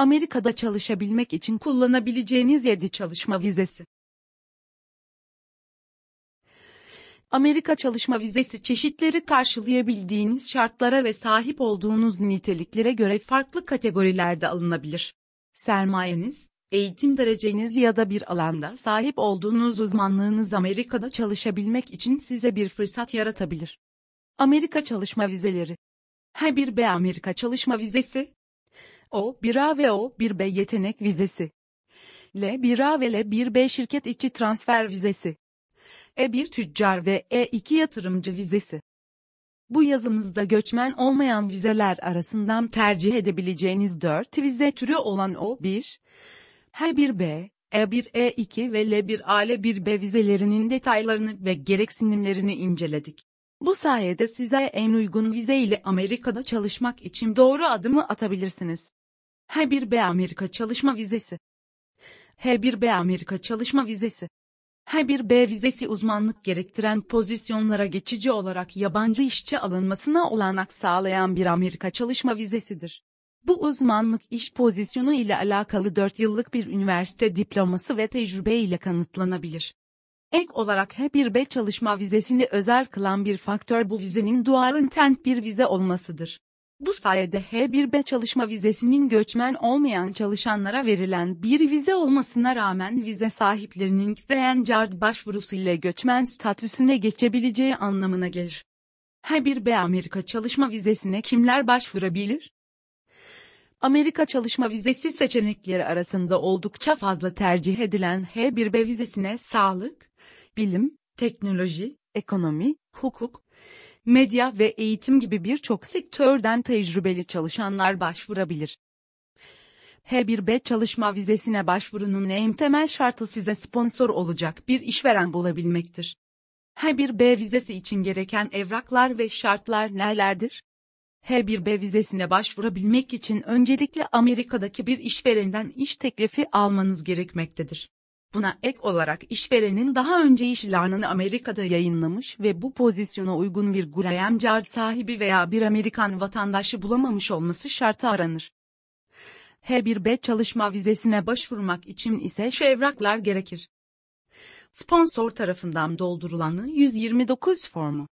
Amerika'da çalışabilmek için kullanabileceğiniz 7 çalışma vizesi. Amerika çalışma vizesi çeşitleri karşılayabildiğiniz şartlara ve sahip olduğunuz niteliklere göre farklı kategorilerde alınabilir. Sermayeniz, eğitim dereceniz ya da bir alanda sahip olduğunuz uzmanlığınız Amerika'da çalışabilmek için size bir fırsat yaratabilir. Amerika çalışma vizeleri H1B Amerika çalışma vizesi O1A ve O1B yetenek vizesi L1A ve L1B şirket içi transfer vizesi E1 tüccar ve E2 yatırımcı vizesi bu yazımızda göçmen olmayan vizeler arasından tercih edebileceğiniz 4 vize türü olan O1, H1B, E1, E2 ve L1A, L1B vizelerinin detaylarını ve gereksinimlerini inceledik. Bu sayede size en uygun vize ile Amerika'da çalışmak için doğru adımı atabilirsiniz. H1B Amerika Çalışma Vizesi H1B Amerika Çalışma Vizesi H1B vizesi uzmanlık gerektiren pozisyonlara geçici olarak yabancı işçi alınmasına olanak sağlayan bir Amerika çalışma vizesidir. Bu uzmanlık iş pozisyonu ile alakalı 4 yıllık bir üniversite diploması ve tecrübe ile kanıtlanabilir. Ek olarak H1B çalışma vizesini özel kılan bir faktör bu vizenin dual intent bir vize olmasıdır. Bu sayede H1B çalışma vizesinin göçmen olmayan çalışanlara verilen bir vize olmasına rağmen vize sahiplerinin Green Card başvurusu ile göçmen statüsüne geçebileceği anlamına gelir. H1B Amerika çalışma vizesine kimler başvurabilir? Amerika çalışma vizesi seçenekleri arasında oldukça fazla tercih edilen H1B vizesine sağlık, bilim, teknoloji, ekonomi, hukuk, medya ve eğitim gibi birçok sektörden tecrübeli çalışanlar başvurabilir. H1B çalışma vizesine başvurunun en temel şartı size sponsor olacak bir işveren bulabilmektir. H1B vizesi için gereken evraklar ve şartlar nelerdir? H1B vizesine başvurabilmek için öncelikle Amerika'daki bir işverenden iş teklifi almanız gerekmektedir. Buna ek olarak işverenin daha önce ilanını Amerika'da yayınlamış ve bu pozisyona uygun bir Graham Card sahibi veya bir Amerikan vatandaşı bulamamış olması şartı aranır. H1B çalışma vizesine başvurmak için ise şu evraklar gerekir. Sponsor tarafından doldurulan 129 formu.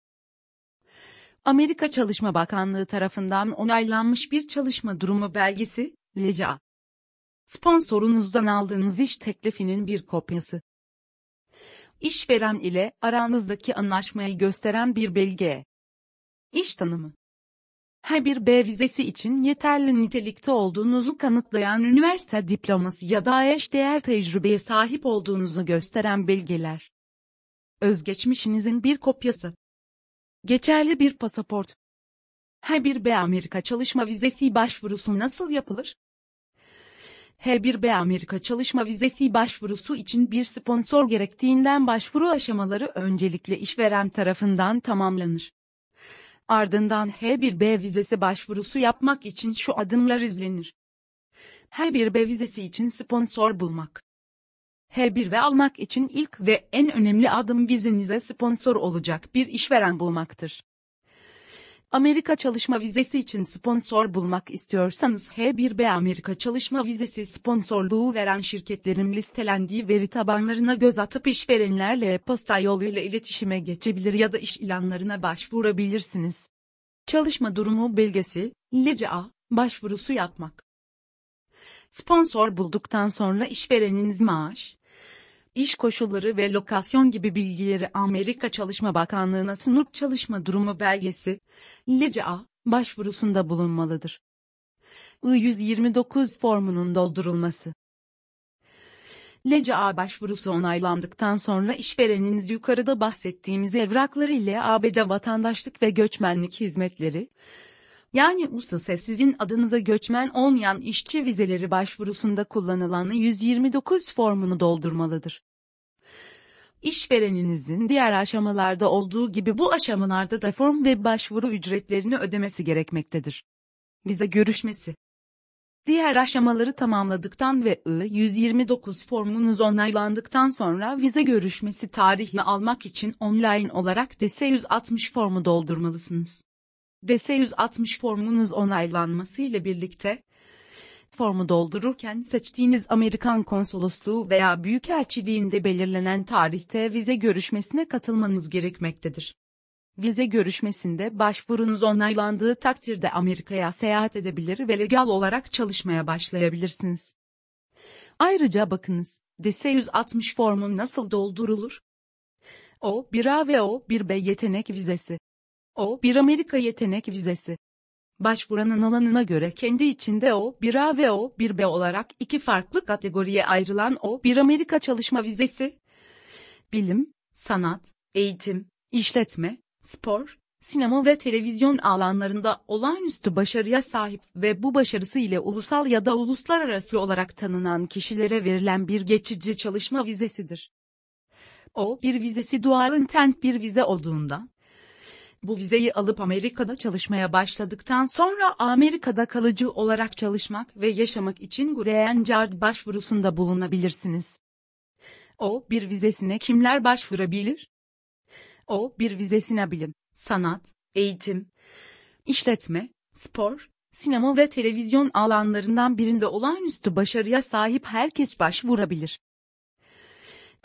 Amerika Çalışma Bakanlığı tarafından onaylanmış bir çalışma durumu belgesi, LCA. Sponsorunuzdan aldığınız iş teklifinin bir kopyası. İşveren ile aranızdaki anlaşmayı gösteren bir belge. İş tanımı. Her bir B vizesi için yeterli nitelikte olduğunuzu kanıtlayan üniversite diploması ya da eşdeğer tecrübeye sahip olduğunuzu gösteren belgeler. Özgeçmişinizin bir kopyası. Geçerli bir pasaport. Her bir B Amerika çalışma vizesi başvurusu nasıl yapılır? H1B Amerika çalışma vizesi başvurusu için bir sponsor gerektiğinden başvuru aşamaları öncelikle işveren tarafından tamamlanır. Ardından H1B vizesi başvurusu yapmak için şu adımlar izlenir. H1B vizesi için sponsor bulmak. H1B almak için ilk ve en önemli adım vizenize sponsor olacak bir işveren bulmaktır. Amerika çalışma vizesi için sponsor bulmak istiyorsanız H1B Amerika çalışma vizesi sponsorluğu veren şirketlerin listelendiği veri tabanlarına göz atıp işverenlerle posta yoluyla iletişime geçebilir ya da iş ilanlarına başvurabilirsiniz. Çalışma durumu belgesi, LCA, başvurusu yapmak. Sponsor bulduktan sonra işvereniniz maaş, iş koşulları ve lokasyon gibi bilgileri Amerika Çalışma Bakanlığı'na sunup çalışma durumu belgesi, LCA, başvurusunda bulunmalıdır. I-129 formunun doldurulması LCA başvurusu onaylandıktan sonra işvereniniz yukarıda bahsettiğimiz evraklar ile ABD vatandaşlık ve göçmenlik hizmetleri, yani USS sizin adınıza göçmen olmayan işçi vizeleri başvurusunda kullanılan 129 formunu doldurmalıdır. İşvereninizin diğer aşamalarda olduğu gibi bu aşamalarda da form ve başvuru ücretlerini ödemesi gerekmektedir. Vize görüşmesi Diğer aşamaları tamamladıktan ve I-129 formunuz onaylandıktan sonra vize görüşmesi tarihini almak için online olarak DS-160 formu doldurmalısınız. DS-160 formunuz onaylanması ile birlikte Formu doldururken seçtiğiniz Amerikan konsolosluğu veya büyükelçiliğinde belirlenen tarihte vize görüşmesine katılmanız gerekmektedir. Vize görüşmesinde başvurunuz onaylandığı takdirde Amerika'ya seyahat edebilir ve legal olarak çalışmaya başlayabilirsiniz. Ayrıca bakınız, DS-160 formu nasıl doldurulur? O, 1A ve O, 1B yetenek vizesi. O, bir Amerika yetenek vizesi. Başvuranın alanına göre kendi içinde O, 1A ve O, 1B olarak iki farklı kategoriye ayrılan O, bir Amerika çalışma vizesi. Bilim, sanat, eğitim, işletme, spor, sinema ve televizyon alanlarında olağanüstü başarıya sahip ve bu başarısı ile ulusal ya da uluslararası olarak tanınan kişilere verilen bir geçici çalışma vizesidir. O bir vizesi dual intent bir vize olduğundan, bu vizeyi alıp Amerika'da çalışmaya başladıktan sonra Amerika'da kalıcı olarak çalışmak ve yaşamak için Green Card başvurusunda bulunabilirsiniz. O bir vizesine kimler başvurabilir? O bir vizesine bilim, sanat, eğitim, işletme, spor, sinema ve televizyon alanlarından birinde olağanüstü başarıya sahip herkes başvurabilir.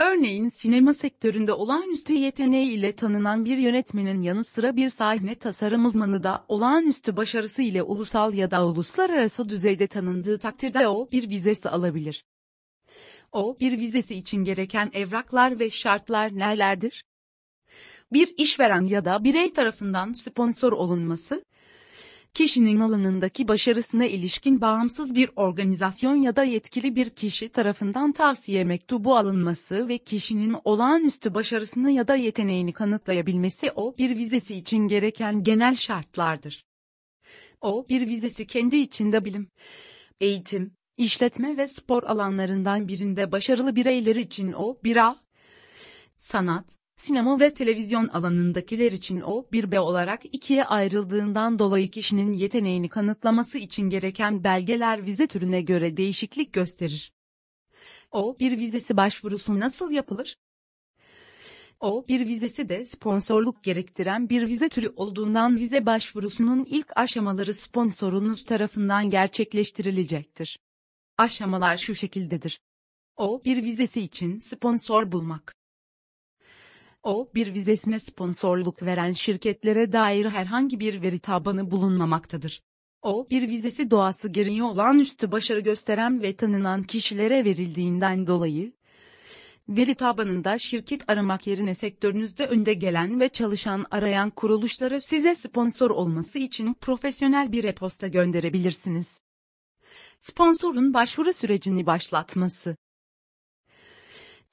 Örneğin sinema sektöründe olağanüstü yeteneği ile tanınan bir yönetmenin yanı sıra bir sahne tasarım uzmanı da olağanüstü başarısı ile ulusal ya da uluslararası düzeyde tanındığı takdirde o bir vizesi alabilir. O bir vizesi için gereken evraklar ve şartlar nelerdir? Bir işveren ya da birey tarafından sponsor olunması, kişinin alanındaki başarısına ilişkin bağımsız bir organizasyon ya da yetkili bir kişi tarafından tavsiye mektubu alınması ve kişinin olağanüstü başarısını ya da yeteneğini kanıtlayabilmesi o bir vizesi için gereken genel şartlardır. O bir vizesi kendi içinde bilim, eğitim, işletme ve spor alanlarından birinde başarılı bireyler için o bira, sanat, Sinema ve televizyon alanındakiler için o bir B olarak ikiye ayrıldığından dolayı kişinin yeteneğini kanıtlaması için gereken belgeler vize türüne göre değişiklik gösterir. O bir vizesi başvurusu nasıl yapılır? O bir vizesi de sponsorluk gerektiren bir vize türü olduğundan vize başvurusunun ilk aşamaları sponsorunuz tarafından gerçekleştirilecektir. Aşamalar şu şekildedir. O bir vizesi için sponsor bulmak. O, bir vizesine sponsorluk veren şirketlere dair herhangi bir veri tabanı bulunmamaktadır. O, bir vizesi doğası gereği olağanüstü başarı gösteren ve tanınan kişilere verildiğinden dolayı, veri tabanında şirket aramak yerine sektörünüzde önde gelen ve çalışan arayan kuruluşlara size sponsor olması için profesyonel bir e-posta gönderebilirsiniz. Sponsorun başvuru sürecini başlatması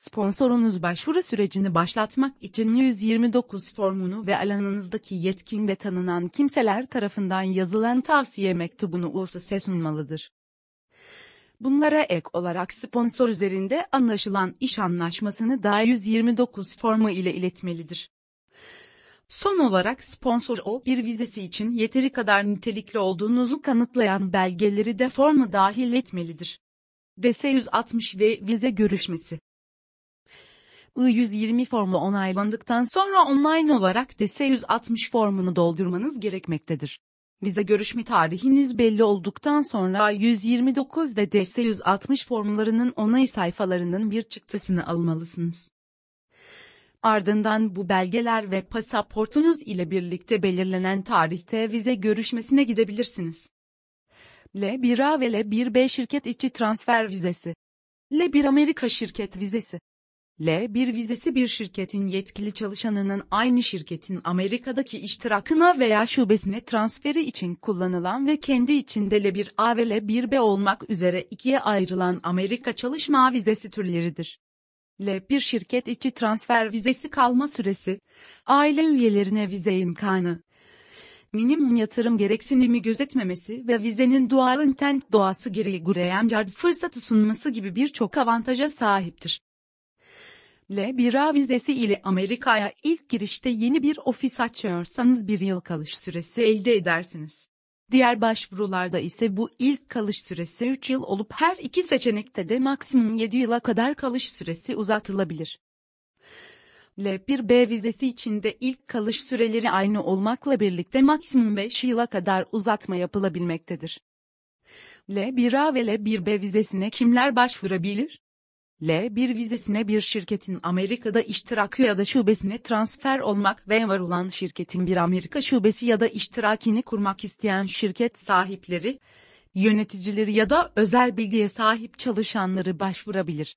Sponsorunuz başvuru sürecini başlatmak için 129 formunu ve alanınızdaki yetkin ve tanınan kimseler tarafından yazılan tavsiye mektubunu USS'e sunmalıdır. Bunlara ek olarak sponsor üzerinde anlaşılan iş anlaşmasını da 129 formu ile iletmelidir. Son olarak sponsor o bir vizesi için yeteri kadar nitelikli olduğunuzu kanıtlayan belgeleri de formu dahil etmelidir. DS 160 ve vize görüşmesi I-120 formu onaylandıktan sonra online olarak DS-160 formunu doldurmanız gerekmektedir. Vize görüşme tarihiniz belli olduktan sonra 129 ve DS-160 formlarının onay sayfalarının bir çıktısını almalısınız. Ardından bu belgeler ve pasaportunuz ile birlikte belirlenen tarihte vize görüşmesine gidebilirsiniz. L1A ve L1B şirket içi transfer vizesi. L1 Amerika şirket vizesi. L1 vizesi bir şirketin yetkili çalışanının aynı şirketin Amerika'daki iştirakına veya şubesine transferi için kullanılan ve kendi içinde L1A ve L1B olmak üzere ikiye ayrılan Amerika çalışma vizesi türleridir. L1 şirket içi transfer vizesi kalma süresi, aile üyelerine vize imkanı, minimum yatırım gereksinimi gözetmemesi ve vizenin dual intent doğası gereği green card fırsatı sunması gibi birçok avantaja sahiptir. L1A vizesi ile Amerika'ya ilk girişte yeni bir ofis açıyorsanız bir yıl kalış süresi elde edersiniz. Diğer başvurularda ise bu ilk kalış süresi 3 yıl olup her iki seçenekte de maksimum 7 yıla kadar kalış süresi uzatılabilir. L1B vizesi için de ilk kalış süreleri aynı olmakla birlikte maksimum 5 yıla kadar uzatma yapılabilmektedir. L1A ve L1B vizesine kimler başvurabilir? L1 vizesine bir şirketin Amerika'da iştirakı ya da şubesine transfer olmak ve var olan şirketin bir Amerika şubesi ya da iştirakini kurmak isteyen şirket sahipleri, yöneticileri ya da özel bilgiye sahip çalışanları başvurabilir.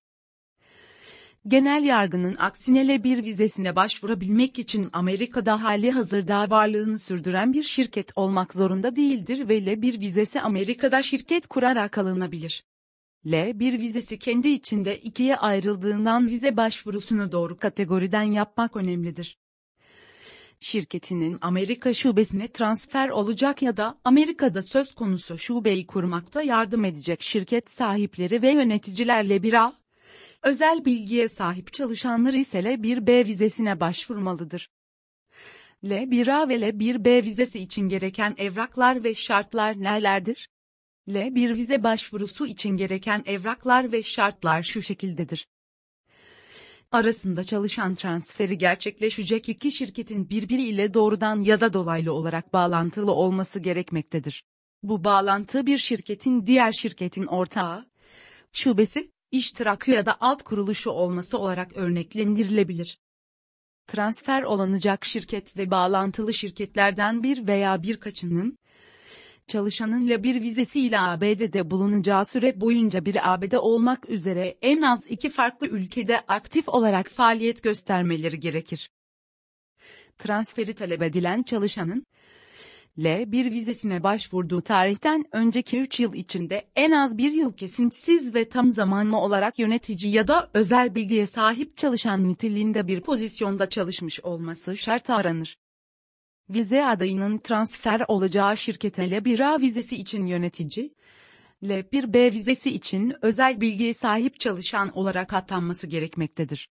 Genel yargının aksine L1 vizesine başvurabilmek için Amerika'da hali hazırda varlığını sürdüren bir şirket olmak zorunda değildir ve L1 vizesi Amerika'da şirket kurarak alınabilir. L1 vizesi kendi içinde ikiye ayrıldığından vize başvurusunu doğru kategoriden yapmak önemlidir. Şirketinin Amerika şubesine transfer olacak ya da Amerika'da söz konusu şubeyi kurmakta yardım edecek şirket sahipleri ve yöneticilerle bir A, özel bilgiye sahip çalışanlar ise L1B vizesine başvurmalıdır. L1A ve L1B vizesi için gereken evraklar ve şartlar nelerdir? L1 vize başvurusu için gereken evraklar ve şartlar şu şekildedir. Arasında çalışan transferi gerçekleşecek iki şirketin birbiriyle doğrudan ya da dolaylı olarak bağlantılı olması gerekmektedir. Bu bağlantı bir şirketin diğer şirketin ortağı, şubesi, iştirakı ya da alt kuruluşu olması olarak örneklendirilebilir. Transfer olanacak şirket ve bağlantılı şirketlerden bir veya birkaçının, çalışanın L1 vizesiyle ABD'de bulunacağı süre boyunca bir ABD olmak üzere en az iki farklı ülkede aktif olarak faaliyet göstermeleri gerekir. Transferi talep edilen çalışanın, L1 vizesine başvurduğu tarihten önceki 3 yıl içinde en az bir yıl kesintisiz ve tam zamanlı olarak yönetici ya da özel bilgiye sahip çalışan niteliğinde bir pozisyonda çalışmış olması şart aranır. Vize adayının transfer olacağı şirkete L1A vizesi için yönetici, L1B vizesi için özel bilgiye sahip çalışan olarak atanması gerekmektedir.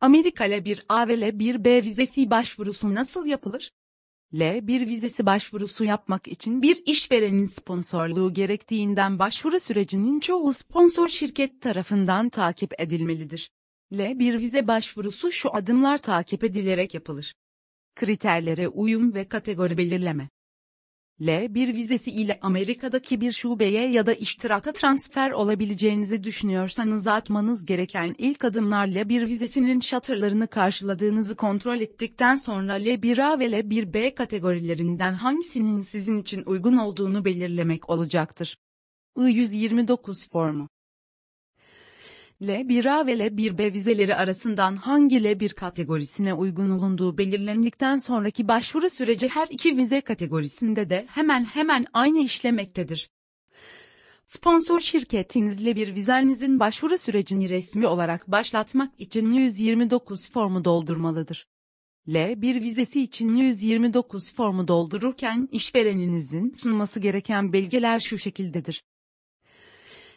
Amerika L1A ve L1B vizesi başvurusu nasıl yapılır? L1 vizesi başvurusu yapmak için bir işverenin sponsorluğu gerektiğinden başvuru sürecinin çoğu sponsor şirket tarafından takip edilmelidir. L1 vize başvurusu şu adımlar takip edilerek yapılır. Kriterlere uyum ve kategori belirleme. L1 vizesi ile Amerika'daki bir şubeye ya da iştiraka transfer olabileceğinizi düşünüyorsanız atmanız gereken ilk adımlar L1 vizesinin şatırlarını karşıladığınızı kontrol ettikten sonra L1A ve L1B kategorilerinden hangisinin sizin için uygun olduğunu belirlemek olacaktır. I-129 formu L1A ve L1B vizeleri arasından hangi L1 kategorisine uygun olunduğu belirlendikten sonraki başvuru süreci her iki vize kategorisinde de hemen hemen aynı işlemektedir. Sponsor şirketinizle bir vizenizin başvuru sürecini resmi olarak başlatmak için 129 formu doldurmalıdır. L1 vizesi için 129 formu doldururken işvereninizin sunması gereken belgeler şu şekildedir.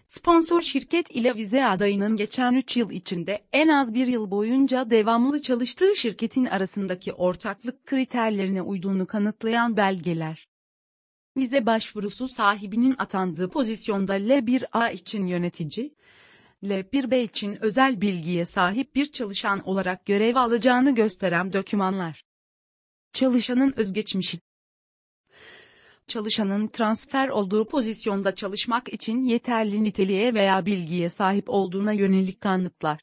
Sponsor şirket ile vize adayının geçen 3 yıl içinde en az bir yıl boyunca devamlı çalıştığı şirketin arasındaki ortaklık kriterlerine uyduğunu kanıtlayan belgeler. Vize başvurusu sahibinin atandığı pozisyonda L1A için yönetici, L1B için özel bilgiye sahip bir çalışan olarak görev alacağını gösteren dokümanlar. Çalışanın özgeçmişi çalışanın transfer olduğu pozisyonda çalışmak için yeterli niteliğe veya bilgiye sahip olduğuna yönelik kanıtlar.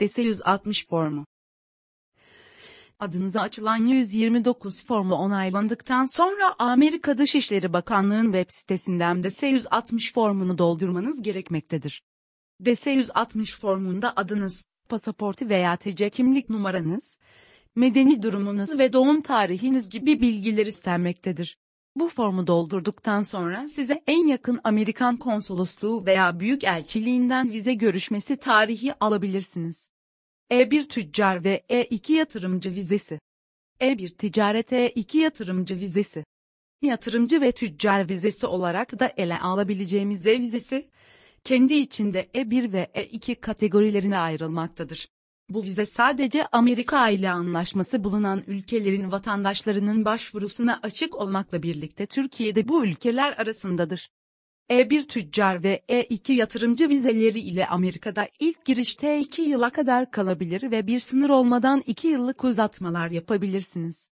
DS 160 formu Adınıza açılan 129 formu onaylandıktan sonra Amerika Dışişleri Bakanlığı'nın web sitesinden DS 160 formunu doldurmanız gerekmektedir. DS 160 formunda adınız, pasaportu veya TC kimlik numaranız, medeni durumunuz ve doğum tarihiniz gibi bilgiler istenmektedir. Bu formu doldurduktan sonra size en yakın Amerikan konsolosluğu veya büyükelçiliğinden vize görüşmesi tarihi alabilirsiniz. E1 tüccar ve E2 yatırımcı vizesi. E1 ticaret E2 yatırımcı vizesi. Yatırımcı ve tüccar vizesi olarak da ele alabileceğimiz E vizesi, kendi içinde E1 ve E2 kategorilerine ayrılmaktadır. Bu vize sadece Amerika ile anlaşması bulunan ülkelerin vatandaşlarının başvurusuna açık olmakla birlikte Türkiye'de bu ülkeler arasındadır. E1 tüccar ve E2 yatırımcı vizeleri ile Amerika'da ilk girişte 2 yıla kadar kalabilir ve bir sınır olmadan 2 yıllık uzatmalar yapabilirsiniz.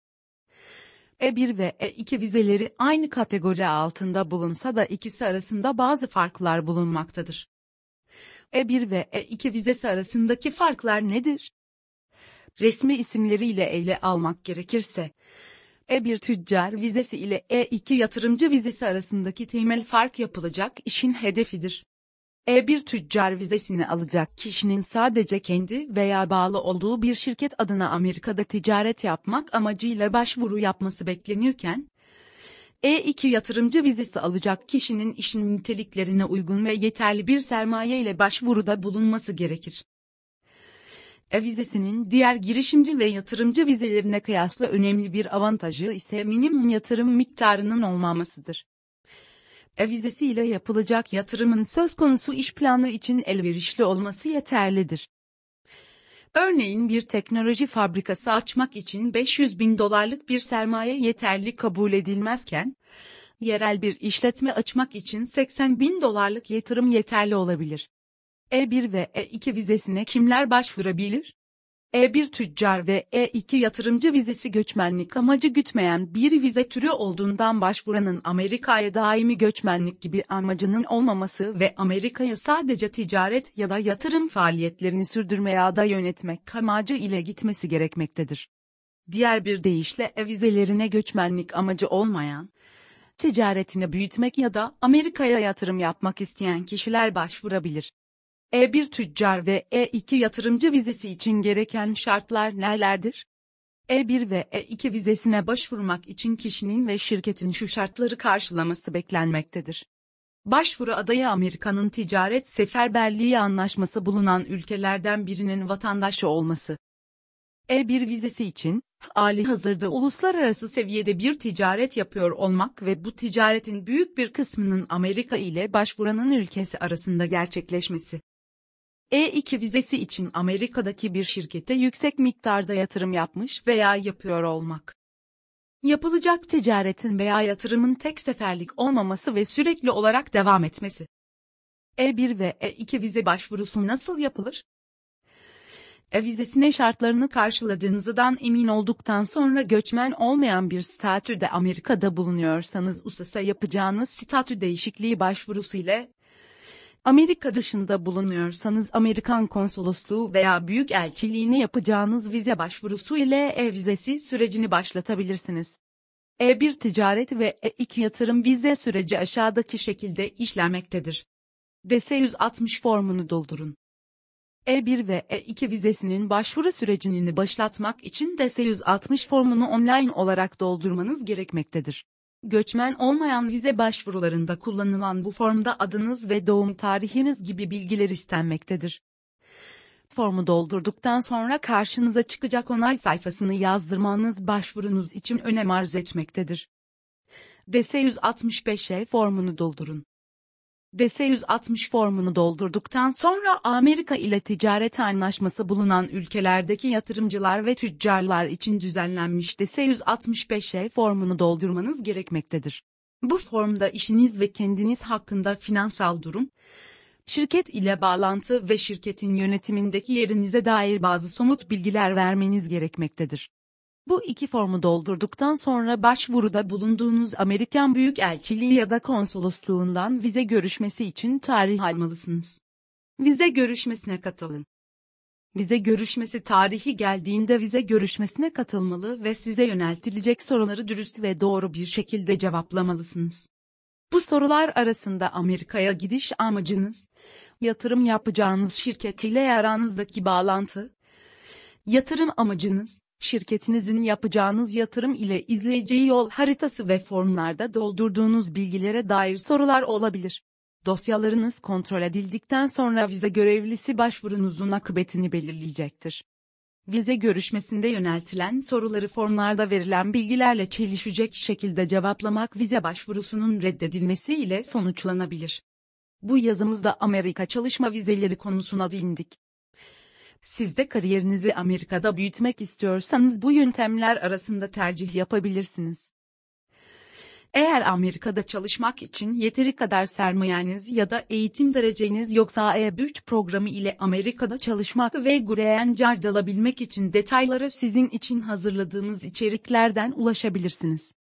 E1 ve E2 vizeleri aynı kategori altında bulunsa da ikisi arasında bazı farklar bulunmaktadır. E1 ve E2 vizesi arasındaki farklar nedir? Resmi isimleriyle ele almak gerekirse, E1 tüccar vizesi ile E2 yatırımcı vizesi arasındaki temel fark yapılacak işin hedefidir. E1 tüccar vizesini alacak kişinin sadece kendi veya bağlı olduğu bir şirket adına Amerika'da ticaret yapmak amacıyla başvuru yapması beklenirken, E2 yatırımcı vizesi alacak kişinin işin niteliklerine uygun ve yeterli bir sermaye ile başvuruda bulunması gerekir. E vizesinin diğer girişimci ve yatırımcı vizelerine kıyasla önemli bir avantajı ise minimum yatırım miktarının olmamasıdır. E vizesi ile yapılacak yatırımın söz konusu iş planı için elverişli olması yeterlidir. Örneğin bir teknoloji fabrikası açmak için 500 bin dolarlık bir sermaye yeterli kabul edilmezken, yerel bir işletme açmak için 80 bin dolarlık yatırım yeterli olabilir. E1 ve E2 vizesine kimler başvurabilir? E1 tüccar ve E2 yatırımcı vizesi göçmenlik amacı gütmeyen bir vize türü olduğundan başvuranın Amerika'ya daimi göçmenlik gibi amacının olmaması ve Amerika'ya sadece ticaret ya da yatırım faaliyetlerini sürdürme ya da yönetmek amacı ile gitmesi gerekmektedir. Diğer bir deyişle e vizelerine göçmenlik amacı olmayan, ticaretini büyütmek ya da Amerika'ya yatırım yapmak isteyen kişiler başvurabilir. E1 tüccar ve E2 yatırımcı vizesi için gereken şartlar nelerdir? E1 ve E2 vizesine başvurmak için kişinin ve şirketin şu şartları karşılaması beklenmektedir. Başvuru adayı Amerika'nın ticaret seferberliği anlaşması bulunan ülkelerden birinin vatandaşı olması. E1 vizesi için, hali hazırda uluslararası seviyede bir ticaret yapıyor olmak ve bu ticaretin büyük bir kısmının Amerika ile başvuranın ülkesi arasında gerçekleşmesi. E2 vizesi için Amerika'daki bir şirkete yüksek miktarda yatırım yapmış veya yapıyor olmak. Yapılacak ticaretin veya yatırımın tek seferlik olmaması ve sürekli olarak devam etmesi. E1 ve E2 vize başvurusu nasıl yapılır? E vizesine şartlarını karşıladığınızdan emin olduktan sonra göçmen olmayan bir statüde Amerika'da bulunuyorsanız USAS'a yapacağınız statü değişikliği başvurusu ile Amerika dışında bulunuyorsanız Amerikan konsolosluğu veya büyükelçiliğine yapacağınız vize başvurusu ile e-vizesi sürecini başlatabilirsiniz. E1 ticaret ve E2 yatırım vize süreci aşağıdaki şekilde işlenmektedir. DS-160 formunu doldurun. E1 ve E2 vizesinin başvuru sürecini başlatmak için DS-160 formunu online olarak doldurmanız gerekmektedir. Göçmen olmayan vize başvurularında kullanılan bu formda adınız ve doğum tarihiniz gibi bilgiler istenmektedir. Formu doldurduktan sonra karşınıza çıkacak onay sayfasını yazdırmanız başvurunuz için önem arz etmektedir. DS-165'e formunu doldurun. DS-160 formunu doldurduktan sonra Amerika ile ticaret anlaşması bulunan ülkelerdeki yatırımcılar ve tüccarlar için düzenlenmiş DS-165'e formunu doldurmanız gerekmektedir. Bu formda işiniz ve kendiniz hakkında finansal durum, şirket ile bağlantı ve şirketin yönetimindeki yerinize dair bazı somut bilgiler vermeniz gerekmektedir. Bu iki formu doldurduktan sonra başvuruda bulunduğunuz Amerikan Büyükelçiliği ya da konsolosluğundan vize görüşmesi için tarih almalısınız. Vize görüşmesine katılın. Vize görüşmesi tarihi geldiğinde vize görüşmesine katılmalı ve size yöneltilecek soruları dürüst ve doğru bir şekilde cevaplamalısınız. Bu sorular arasında Amerika'ya gidiş amacınız, yatırım yapacağınız şirket ile aranızdaki bağlantı, yatırım amacınız, şirketinizin yapacağınız yatırım ile izleyeceği yol haritası ve formlarda doldurduğunuz bilgilere dair sorular olabilir. Dosyalarınız kontrol edildikten sonra vize görevlisi başvurunuzun akıbetini belirleyecektir. Vize görüşmesinde yöneltilen soruları formlarda verilen bilgilerle çelişecek şekilde cevaplamak vize başvurusunun reddedilmesi ile sonuçlanabilir. Bu yazımızda Amerika çalışma vizeleri konusuna değindik. Siz de kariyerinizi Amerika'da büyütmek istiyorsanız bu yöntemler arasında tercih yapabilirsiniz. Eğer Amerika'da çalışmak için yeteri kadar sermayeniz ya da eğitim dereceniz yoksa E3 programı ile Amerika'da çalışmak ve Green Card alabilmek için detaylara sizin için hazırladığımız içeriklerden ulaşabilirsiniz.